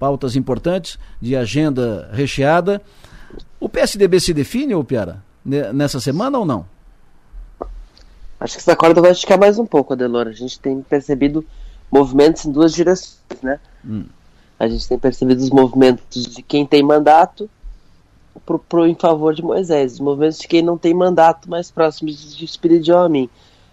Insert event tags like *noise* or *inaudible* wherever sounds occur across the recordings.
pautas importantes, de agenda recheada. O PSDB se define, ou Piara, nessa semana ou não? Acho que essa corda vai esticar mais um pouco, Adelor. A gente tem percebido movimentos em duas direções, né? Hum. A gente tem percebido os movimentos de quem tem mandato pro, pro em favor de Moisés, os movimentos de quem não tem mandato mais próximos de Espírito de Homem.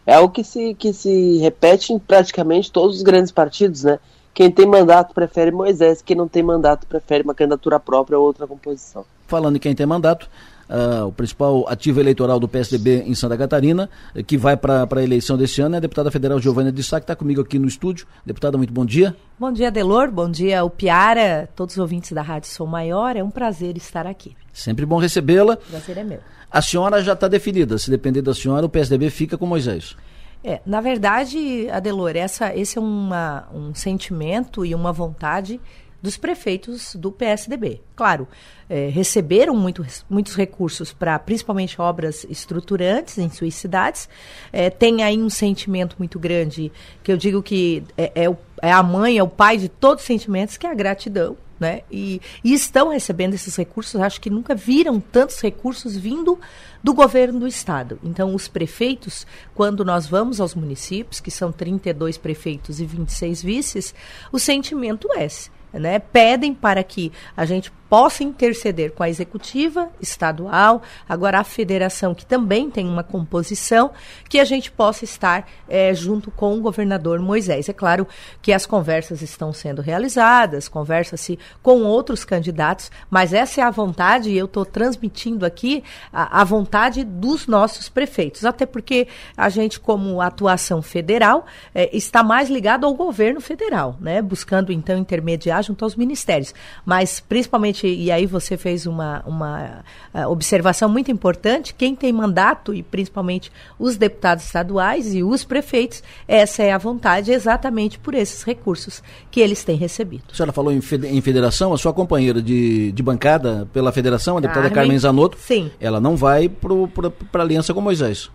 É algo que se, que se repete em praticamente todos os grandes partidos, né? Quem tem mandato prefere Moisés, quem não tem mandato prefere uma candidatura própria ou outra composição. Falando em quem tem mandato, uh, o principal ativo eleitoral do PSDB em Santa Catarina, eh, que vai para a eleição desse ano, é a deputada federal Giovânia de Sá, que está comigo aqui no estúdio. Deputada, muito bom dia. Bom dia, Delor. Bom dia, o Piara, todos os ouvintes da Rádio Sou Maior. É um prazer estar aqui. Sempre bom recebê-la. Prazer é meu. A senhora já está definida. Se depender da senhora, o PSDB fica com Moisés. É, na verdade, Adelor, essa, esse é uma, um sentimento e uma vontade dos prefeitos do PSDB. Claro, é, receberam muito, muitos recursos para principalmente obras estruturantes em suas cidades. É, tem aí um sentimento muito grande, que eu digo que é, é, o, é a mãe, é o pai de todos os sentimentos, que é a gratidão. Né? E, e, estão recebendo esses recursos, acho que nunca viram tantos recursos vindo do governo do estado. Então, os prefeitos, quando nós vamos aos municípios, que são 32 prefeitos e 26 vices, o sentimento é esse né, pedem para que a gente possa interceder com a executiva estadual, agora a federação, que também tem uma composição, que a gente possa estar é, junto com o governador Moisés. É claro que as conversas estão sendo realizadas, conversa-se com outros candidatos, mas essa é a vontade, e eu estou transmitindo aqui a, a vontade dos nossos prefeitos, até porque a gente, como atuação federal, é, está mais ligado ao governo federal, né, buscando então intermediar junto aos ministérios, mas principalmente e aí você fez uma, uma uh, observação muito importante, quem tem mandato, e principalmente os deputados estaduais e os prefeitos, essa é a vontade exatamente por esses recursos que eles têm recebido. A senhora falou em, em federação, a sua companheira de, de bancada pela federação, a deputada Carmen, Carmen Zanotto, sim. ela não vai para a aliança com Moisés.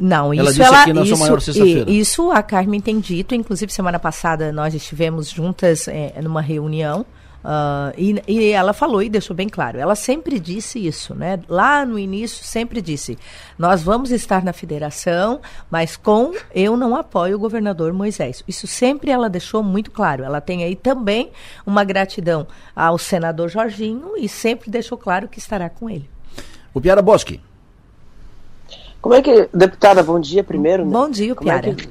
Não, ela isso ela, isso. Isso a Carmen tem dito, inclusive semana passada nós estivemos juntas é, numa reunião Uh, e, e, ela falou e deixou bem claro, ela sempre disse isso, né? Lá no início sempre disse, nós vamos estar na federação, mas com eu não apoio o governador Moisés. Isso sempre ela deixou muito claro. Ela tem aí também uma gratidão ao senador Jorginho e sempre deixou claro que estará com ele. O Piara Bosque. Como é que, deputada, bom dia primeiro. Né? Bom dia, Piara. É que,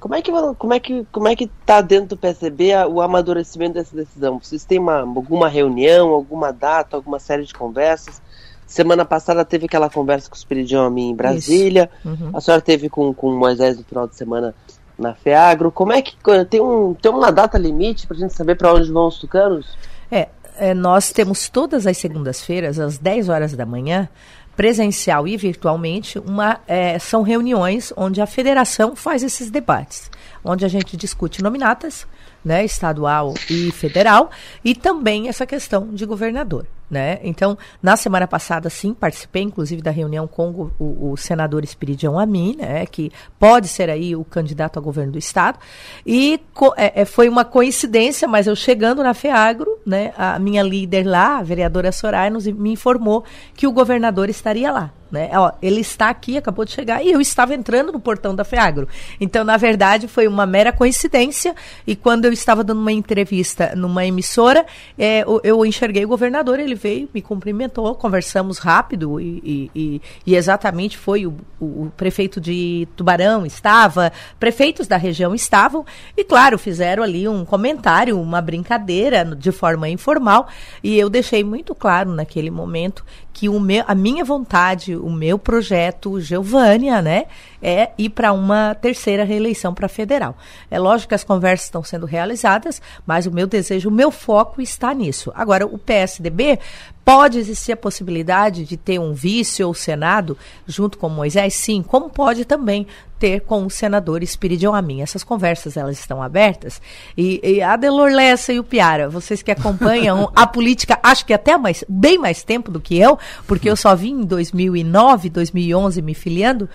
como é que como é que como é que tá dentro do PSDB o amadurecimento dessa decisão? Vocês têm uma, alguma reunião, alguma data, alguma série de conversas? Semana passada teve aquela conversa com o Espiridião em Brasília. Uhum. A senhora teve com com Moisés no final de semana na Feagro. Como é que tem um tem uma data limite para a gente saber para onde vão os tucanos? É, é, nós temos todas as segundas-feiras às 10 horas da manhã presencial e virtualmente, uma, é, são reuniões onde a federação faz esses debates, onde a gente discute nominatas, né, estadual e federal, e também essa questão de governador. Né? Então, na semana passada, sim, participei, inclusive, da reunião com o, o, senador Espiridião Amin, né, que pode ser aí o candidato a governo do Estado. E é, é, foi uma coincidência, mas eu chegando na FEAGRO, né, a minha líder lá, a vereadora Soraya, nos, me informou que o governador estaria lá. Né? Ó, ele está aqui, acabou de chegar, e eu estava entrando no portão da FEAGRO. Então, na verdade, foi uma mera coincidência. E quando eu estava dando uma entrevista numa emissora, é, eu, eu enxerguei o governador, ele veio, me cumprimentou, conversamos rápido e, e, e exatamente foi o, o, o, prefeito de Tubarão estava, prefeitos da região estavam e claro fizeram ali um comentário, uma brincadeira de forma informal e eu deixei muito claro naquele momento que o meu, a minha vontade, o meu projeto, Geovânia, né, é ir para uma terceira reeleição para federal. É lógico que as conversas estão sendo realizadas, mas o meu desejo, o meu foco está nisso. Agora, o PSDB Pode existir a possibilidade de ter um vice ou senado junto com Moisés? Sim, como pode também ter com o senador Espiridion Amin. Essas conversas elas estão abertas. E, e a Delor Lessa e o Piara, vocês que acompanham *laughs* a política, acho que até mais, bem mais tempo do que eu, porque eu só vim em 2009, 2011 me filiando,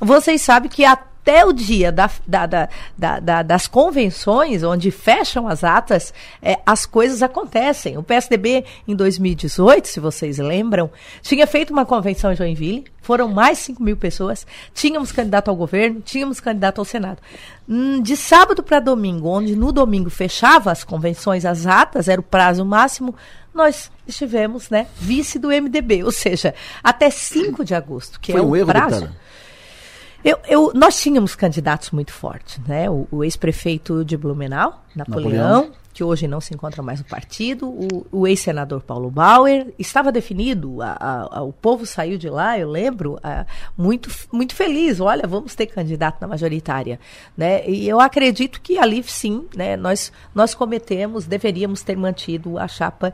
vocês sabem que há até o dia da, da, da, da das convenções, onde fecham as atas, é, as coisas acontecem. O PSDB, em 2018, se vocês lembram, tinha feito uma convenção em Joinville, foram mais 5 mil pessoas, tínhamos candidato ao governo, tínhamos candidato ao Senado. Hum, de sábado para domingo, onde no domingo fechava as convenções, as atas, era o prazo máximo, nós estivemos, né, vice do MDB, ou seja, até 5 de agosto, que Foi é um o prazo. Eu, eu, nós tínhamos candidatos muito fortes, né? O, o ex-prefeito de Blumenau, Napoleão, Napoleão, que hoje não se encontra mais no partido, o, o ex-senador Paulo Bauer, estava definido, a, a, a, o povo saiu de lá, eu lembro, muito, muito feliz, olha, vamos ter candidato na majoritária, né? E eu acredito que ali sim, né, nós, nós cometemos, deveríamos ter mantido a chapa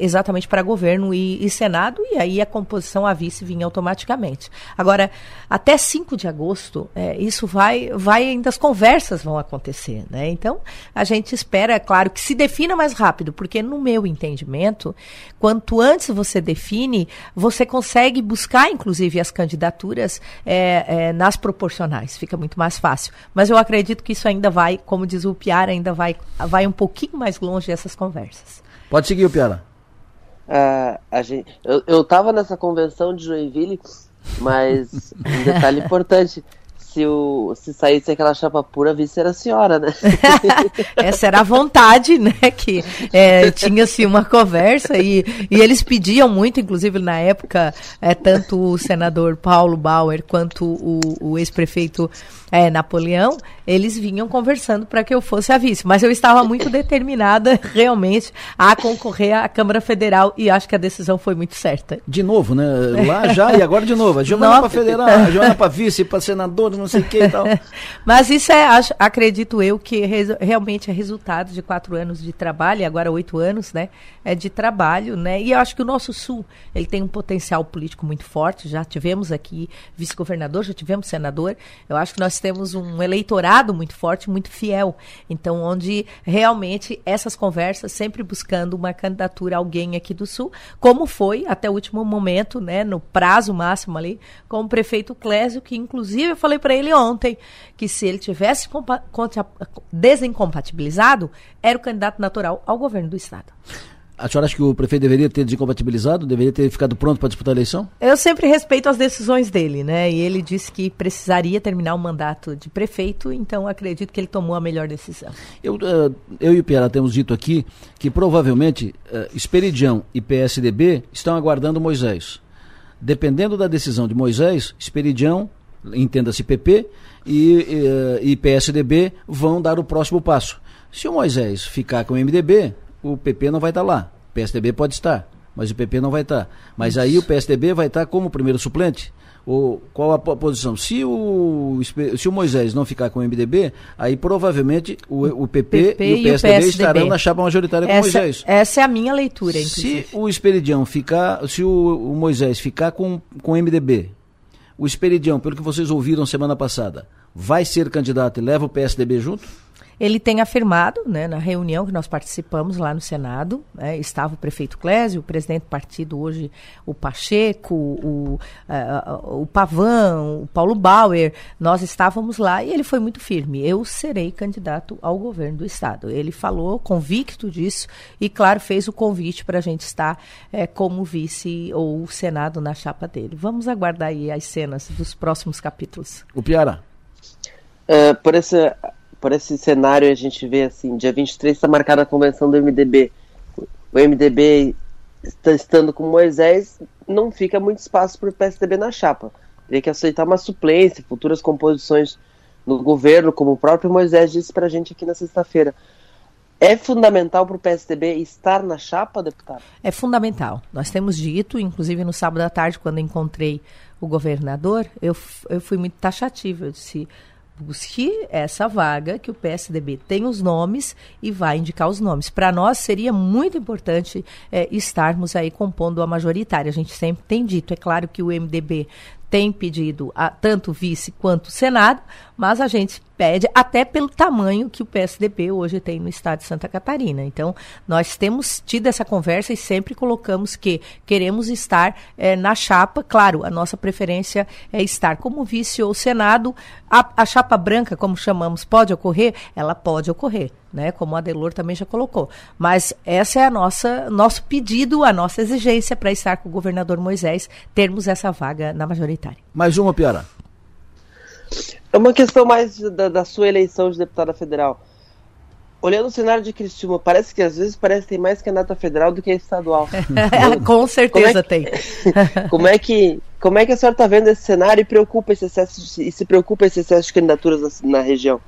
exatamente para governo e, e Senado, e aí a composição a vice vinha automaticamente. Agora, até 5 de agosto, é, isso vai, vai ainda, as conversas vão acontecer, né? Então, a gente espera, é claro, que se defina mais rápido, porque no meu entendimento, quanto antes você define, você consegue buscar, inclusive, as candidaturas é, é, nas proporcionais. Fica muito mais fácil. Mas eu acredito que isso ainda vai, como diz o Piara, ainda vai, vai um pouquinho mais longe dessas conversas. Pode seguir, o Piara. Uh, a gente, eu estava nessa convenção de Joinville, mas um detalhe *laughs* importante se, o, se saísse aquela chapa pura, vice era a senhora, né? *laughs* Essa era a vontade, né? Que é, tinha-se uma conversa e, e eles pediam muito, inclusive na época, é, tanto o senador Paulo Bauer quanto o, o ex-prefeito é, Napoleão, eles vinham conversando para que eu fosse a vice. Mas eu estava muito *laughs* determinada, realmente, a concorrer à Câmara Federal e acho que a decisão foi muito certa. De novo, né? Lá já e agora de novo. A Giovana para federal, a Giovana para vice, para senador, não sei o que e tal. *laughs* Mas isso é, acho, acredito eu, que realmente é resultado de quatro anos de trabalho, e agora oito anos, né? É de trabalho, né? E eu acho que o nosso Sul, ele tem um potencial político muito forte. Já tivemos aqui vice-governador, já tivemos senador. Eu acho que nós temos um eleitorado muito forte, muito fiel. Então, onde realmente essas conversas, sempre buscando uma candidatura a alguém aqui do Sul, como foi até o último momento, né, no prazo máximo ali, com o prefeito Clésio, que inclusive eu falei para ele ontem que se ele tivesse desincompatibilizado, era o candidato natural ao governo do Estado. A senhora acha que o prefeito deveria ter desincompatibilizado? Deveria ter ficado pronto para disputar a eleição? Eu sempre respeito as decisões dele, né? E ele disse que precisaria terminar o mandato de prefeito, então acredito que ele tomou a melhor decisão. Eu, uh, eu e o Piara temos dito aqui que provavelmente uh, Esperidião e PSDB estão aguardando Moisés. Dependendo da decisão de Moisés, Esperidião, entenda-se PP, e, uh, e PSDB vão dar o próximo passo. Se o Moisés ficar com o MDB, o PP não vai estar lá. O PSDB pode estar, mas o PP não vai estar. Mas aí o PSDB vai estar como primeiro suplente? Ou qual a posição? Se o, se o Moisés não ficar com o MDB, aí provavelmente o, o PP, PP, e o PSDB, e o PSDB estarão na chapa majoritária com o Moisés. Essa é a minha leitura, inclusive. Se o Esperidião ficar, se o, o Moisés ficar com, com o MDB, o Esperidião, pelo que vocês ouviram semana passada, vai ser candidato e leva o PSDB junto? Ele tem afirmado, né, na reunião que nós participamos lá no Senado, né, estava o prefeito Clésio, o presidente do partido hoje, o Pacheco, o, uh, o Pavan, o Paulo Bauer, nós estávamos lá e ele foi muito firme. Eu serei candidato ao governo do Estado. Ele falou convicto disso e, claro, fez o convite para a gente estar é, como vice ou Senado na chapa dele. Vamos aguardar aí as cenas dos próximos capítulos. O Piara. Uh, por essa por esse cenário a gente vê assim, dia 23 está marcada a convenção do MDB. O MDB está estando com Moisés, não fica muito espaço para o PSDB na chapa. Teria que aceitar uma suplência, futuras composições no governo, como o próprio Moisés disse para a gente aqui na sexta-feira. É fundamental para o PSDB estar na chapa, deputado? É fundamental. Nós temos dito, inclusive no sábado à tarde, quando encontrei o governador, eu, eu fui muito taxativa. Eu disse: busque essa vaga que o PSDB tem os nomes e vai indicar os nomes. Para nós seria muito importante é, estarmos aí compondo a majoritária. A gente sempre tem dito, é claro que o MDB tem pedido a, tanto vice quanto Senado, mas a gente pede até pelo tamanho que o PSDB hoje tem no estado de Santa Catarina. Então, nós temos tido essa conversa e sempre colocamos que queremos estar é, na chapa. Claro, a nossa preferência é estar como vice ou Senado. A, a chapa branca, como chamamos, pode ocorrer? Ela pode ocorrer. Né, como a Delor também já colocou. Mas essa é a nossa nosso pedido, a nossa exigência para estar com o governador Moisés, termos essa vaga na majoritária. Mais uma, Piara. É uma questão mais da, da, sua eleição de deputada federal. Olhando o cenário de Criciúma, parece que às vezes parece que tem mais candidata federal do que estadual. *laughs* Com certeza como é que, tem. *laughs* como é que como é que a senhora está vendo esse cenário e preocupa esse excesso de, e se preocupa esse excesso de candidaturas na, na região?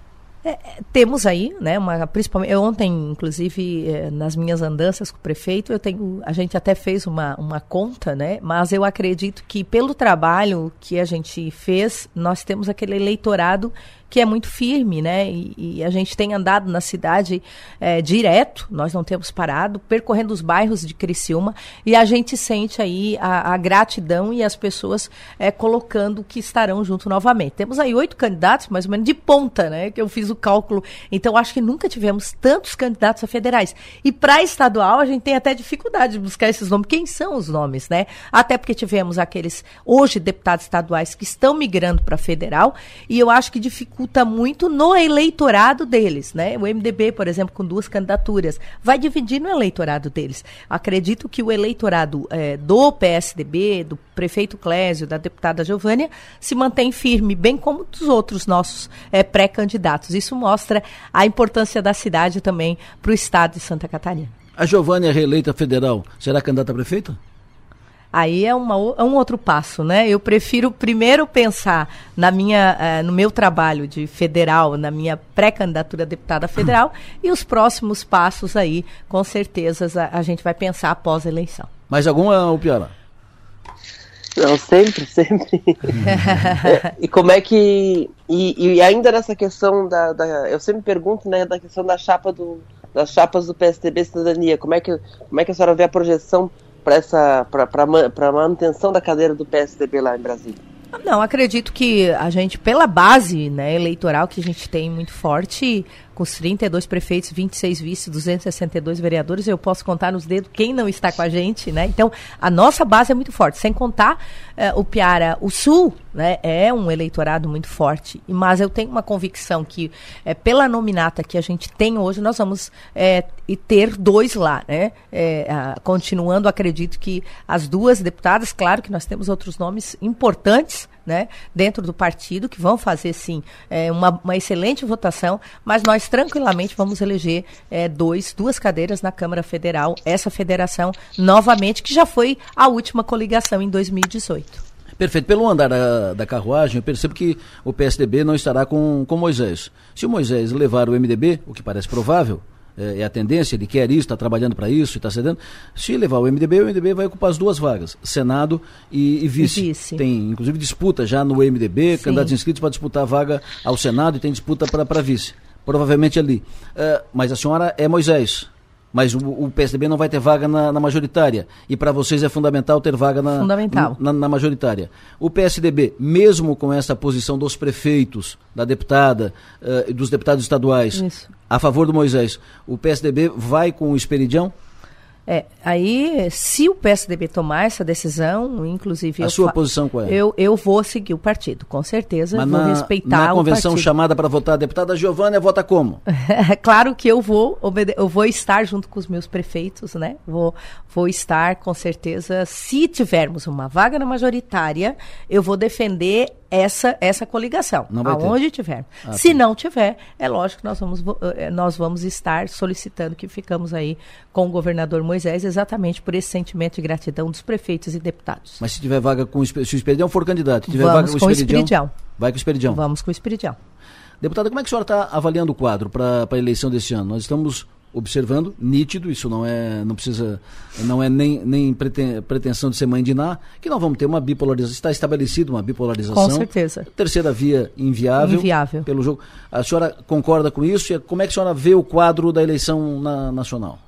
É, temos aí, né, uma, principalmente, eu ontem, inclusive, eh, nas minhas andanças com o prefeito, eu tenho, a gente até fez uma, uma conta, né, mas eu acredito que pelo trabalho que a gente fez, nós temos aquele eleitorado que é muito firme, né? E, e a gente tem andado na cidade é, direto, nós não temos parado, percorrendo os bairros de Criciúma e a gente sente aí a, a gratidão e as pessoas é, colocando que estarão junto novamente. Temos aí oito candidatos, mais ou menos, de ponta, né? Que eu fiz o cálculo. Então, acho que nunca tivemos tantos candidatos a federais. E para estadual, a gente tem até dificuldade de buscar esses nomes. Quem são os nomes, né? Até porque tivemos aqueles, hoje, deputados estaduais que estão migrando para federal e eu acho que dificulta dificulta muito no eleitorado deles, né? O MDB, por exemplo, com duas candidaturas, vai dividir no eleitorado deles. Acredito que o eleitorado é, do PSDB, do prefeito Clésio, da deputada Giovânia, se mantém firme, bem como dos outros nossos é, pré-candidatos. Isso mostra a importância da cidade também para o estado de Santa Catarina. A Giovânia, reeleita federal, será candidata a prefeita? Aí é, uma, é um outro passo, né? Eu prefiro primeiro pensar na minha, uh, no meu trabalho de federal, na minha pré-candidatura a deputada federal *clears throat* e os próximos passos aí, com certeza a, a gente vai pensar após a eleição. Mais alguma, Upiara? Não, sempre, sempre. é, *laughs* e como é que. E, e, ainda nessa questão da, da, Eu sempre pergunto, né, da questão da chapa do, das chapas do PSDB Cidadania. Como é que, como é que a senhora vê a projeção para essa para manutenção da cadeira do PSDB lá em Brasília? Não, acredito que a gente, pela base né, eleitoral que a gente tem muito forte, com os 32 prefeitos, 26 vices, 262 vereadores, eu posso contar nos dedos quem não está com a gente, né? Então, a nossa base é muito forte. Sem contar eh, o Piara, o Sul, né, é um eleitorado muito forte. Mas eu tenho uma convicção que, eh, pela nominata que a gente tem hoje, nós vamos eh, ter dois lá, né? A, continuando, acredito que as duas deputadas, claro que nós temos outros nomes importantes, né, dentro do partido, que vão fazer, sim, é, uma, uma, excelente votação, mas nós tranquilamente vamos eleger é, dois, duas cadeiras na Câmara Federal, essa federação, novamente, que já foi a última coligação em 2018. Perfeito. Pelo andar da, da, carruagem, eu percebo que o PSDB não estará com, com Moisés. Se o Moisés levar o MDB, o que parece provável, é, é, a tendência, ele quer isso, está trabalhando para isso, está cedendo. Se levar o MDB, o MDB vai ocupar as duas vagas, Senado e, e, vice. e vice. Tem, inclusive, disputa já no MDB, Sim. candidatos inscritos para disputar a vaga ao Senado e tem disputa para vice. Provavelmente ali. Uh, mas a senhora é Moisés mas o, o, PSDB não vai ter vaga na, na majoritária. E para vocês é fundamental ter vaga na, fundamental. Na, na, majoritária. O PSDB, mesmo com essa posição dos prefeitos, da deputada, uh, dos deputados estaduais, Isso. a favor do Moisés, o PSDB vai com o Esperidião? É, aí, se o PSDB tomar essa decisão, inclusive. A sua posição qual é? Eu, eu vou seguir o partido, com certeza. Mas vou na, respeitar na convenção chamada para votar a deputada Giovânia, vota como? *laughs* claro que eu vou, eu vou estar junto com os meus prefeitos, né? Vou, vou estar, com certeza. Se tivermos uma vaga na majoritária, eu vou defender essa essa coligação, não aonde ter. tiver. Ah, Se não tiver, é lógico que nós vamos, eh, nós vamos estar solicitando que ficamos aí com o governador Moisés exatamente por esse sentimento de gratidão dos prefeitos e deputados. Mas se tiver vaga com se o Esperidião for candidato, tiver vamos vaga com, com o Esperidião, vai com o Esperidião. Vamos com o Esperidião. Deputada, como é que a senhora está avaliando o quadro para a eleição deste ano? Nós estamos observando, nítido, isso não é, não precisa, não é nem, nem pretensão de ser mãe de Ná, que não vamos ter uma bipolarização, está estabelecido uma bipolarização. Com certeza. Terceira via inviável, inviável. pelo jogo. A senhora concorda com isso? Como é que a senhora vê o quadro da eleição na, nacional?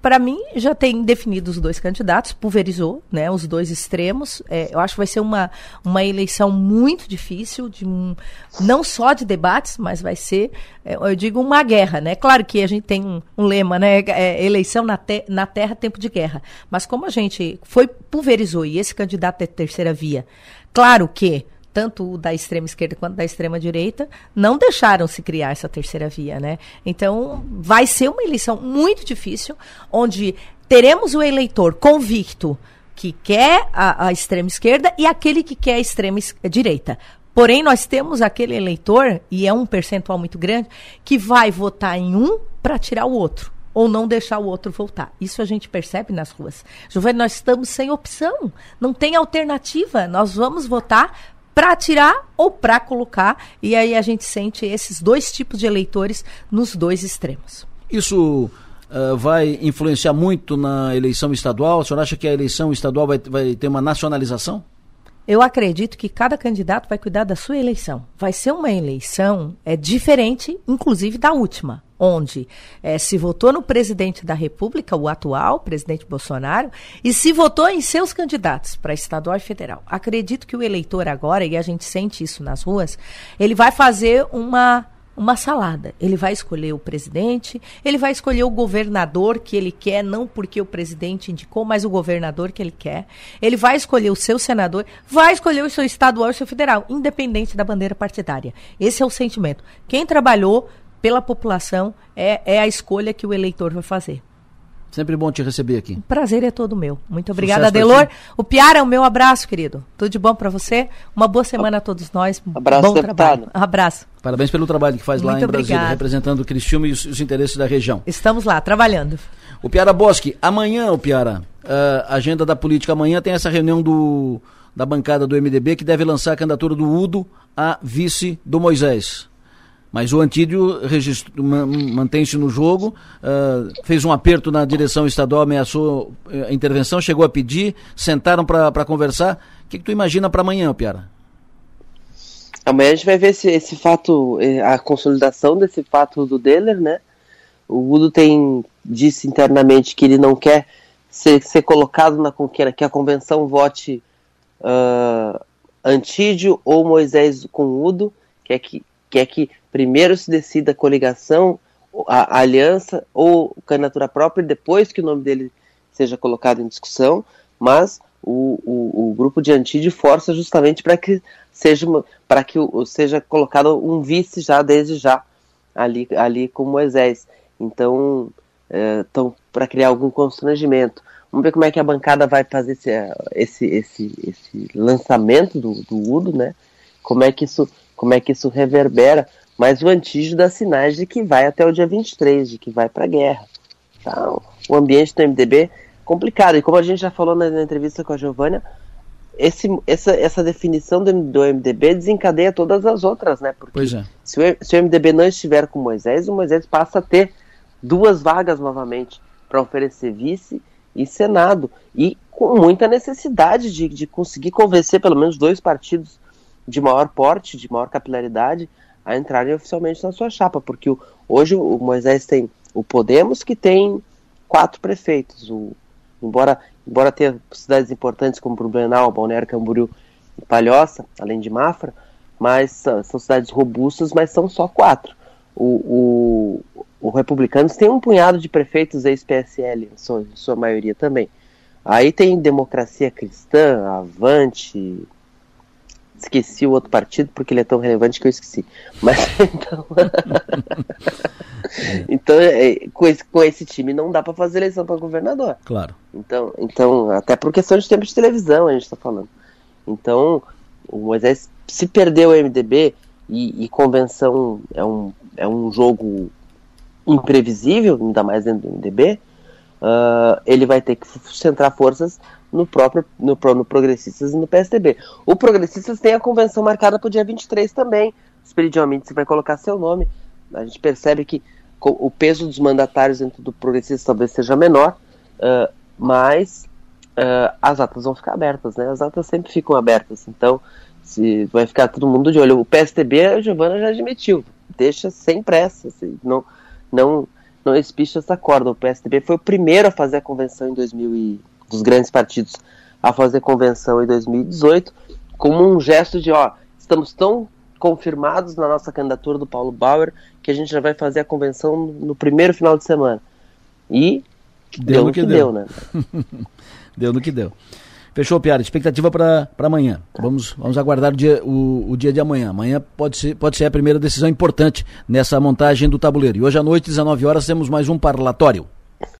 Para mim, já tem definido os dois candidatos, pulverizou né, os dois extremos. É, eu acho que vai ser uma, uma eleição muito difícil, de um, não só de debates, mas vai ser, é, eu digo, uma guerra. Né? Claro que a gente tem um, um lema, né? É, eleição na, te, na terra, tempo de guerra. Mas como a gente foi pulverizou e esse candidato é terceira via, claro que tanto da extrema esquerda quanto da extrema direita, não deixaram se criar essa terceira via, né? Então, vai ser uma eleição muito difícil, onde teremos o eleitor convicto que quer a, a extrema esquerda e aquele que quer a extrema direita. Porém, nós temos aquele eleitor, e é um percentual muito grande, que vai votar em um para tirar o outro ou não deixar o outro voltar. Isso a gente percebe nas ruas. Giovanni, nós estamos sem opção, não tem alternativa. Nós vamos votar para tirar ou para colocar, e aí a gente sente esses dois tipos de eleitores nos dois extremos. Isso uh, vai influenciar muito na eleição estadual? O senhor acha que a eleição estadual vai, vai ter uma nacionalização? Eu acredito que cada candidato vai cuidar da sua eleição. Vai ser uma eleição é, diferente, inclusive da última onde é, se votou no presidente da República, o atual presidente Bolsonaro, e se votou em seus candidatos para estadual e federal. Acredito que o eleitor agora, e a gente sente isso nas ruas, ele vai fazer uma uma salada. Ele vai escolher o presidente, ele vai escolher o governador que ele quer, não porque o presidente indicou, mas o governador que ele quer. Ele vai escolher o seu senador, vai escolher o seu estadual e o seu federal, independente da bandeira partidária. Esse é o sentimento. Quem trabalhou pela população, é, é a escolha que o eleitor vai fazer. Sempre bom te receber aqui. O prazer é todo meu. Muito obrigada, Delor. O Piara, o meu abraço, querido. Tudo de bom para você. Uma boa semana a todos nós. Abraço, bom deputado. trabalho. Abraço. Parabéns pelo trabalho que faz Muito lá em obrigado. Brasília, representando o Cristiúma e os, os, interesses da região. Estamos lá, trabalhando. O Piara Bosque, amanhã, o Piara, a agenda da política amanhã tem essa reunião do, da bancada do MDB que deve lançar a candidatura do Udo a vice do Moisés. Mas o Antídio mantém-se no jogo, uh, fez um aperto na direção estadual, ameaçou eh, a intervenção, chegou a pedir, sentaram para conversar. O que, que tu imagina para amanhã, Piara? Amanhã a gente vai ver esse, esse fato, eh, a consolidação desse fato do Deller, né? O Udo tem disse internamente que ele não quer ser, ser colocado na conquista, que a convenção vote uh, Antídio ou Moisés com Udo, quer que, quer que primeiro se decida a coligação, a, a aliança ou candidatura própria, depois que o nome dele seja colocado em discussão, mas o, o, o grupo de Antídio força justamente para que seja para que o, seja colocado um vice já desde já ali ali com Moisés. Então, é, para criar algum constrangimento. Vamos ver como é que a bancada vai fazer esse, esse, esse, esse lançamento do, do Udo, né? Como é que isso como é que isso reverbera mas o Antígio dá sinais de que vai até o dia 23, de que vai para a guerra. Então, o ambiente do MDB é complicado. E como a gente já falou na, na entrevista com a Giovânia, esse, essa, essa definição do, do, MDB desencadeia todas as outras, né? Porque é. se, o, se o MDB não estiver com Moisés, o Moisés passa a ter duas vagas novamente para oferecer vice e Senado. E com muita necessidade de, de conseguir convencer pelo menos dois partidos de maior porte, de maior capilaridade, a entrarem oficialmente na sua chapa, porque o, hoje o Moisés tem o Podemos, que tem quatro prefeitos, o, embora, embora tenha cidades importantes como Blumenau, Balneário Camboriú e Palhoça, além de Mafra, mas são, cidades robustas, mas são só quatro. O, o, o Republicanos tem um punhado de prefeitos ex-PSL, em sua, sua maioria também. Aí tem Democracia Cristã, Avante, esqueci o outro partido porque ele é tão relevante que eu esqueci. Mas *laughs* então. *laughs* então, é, com, esse, com esse time não dá para fazer eleição para governador. Claro. Então, então, até por questão de tempo de televisão a gente está falando. Então, o Moisés, se perdeu o MDB e, e, convenção é um, é um jogo imprevisível, ainda mais dentro do MDB, uh, ele vai ter que centrar forças no próprio no, no Progressistas e no PSDB. O Progressistas tem a convenção marcada para o dia 23 também. Esperidiamente, você vai colocar seu nome. A gente percebe que o peso dos mandatários dentro do Progressistas talvez seja menor, uh, mas uh, as atas vão ficar abertas, né? As atas sempre ficam abertas. Então, se vai ficar todo mundo de olho. O PSDB, a Giovana já admitiu, deixa sem pressa, assim, não, não não espicha essa corda. O PSDB foi o primeiro a fazer a convenção em 2000 e, dos grandes partidos a fazer convenção em 2018, como um gesto de, ó, estamos tão confirmados na nossa candidatura do Paulo Bauer que a gente já vai fazer a convenção no primeiro final de semana. E deu, deu no que, que deu. deu, né? *laughs* deu no que deu. Fechou, Piara. Expectativa para amanhã. Vamos, vamos aguardar o dia, o, o, dia de amanhã. Amanhã pode ser, pode ser a primeira decisão importante nessa montagem do tabuleiro. E hoje à noite, 19 horas, temos mais um parlatório.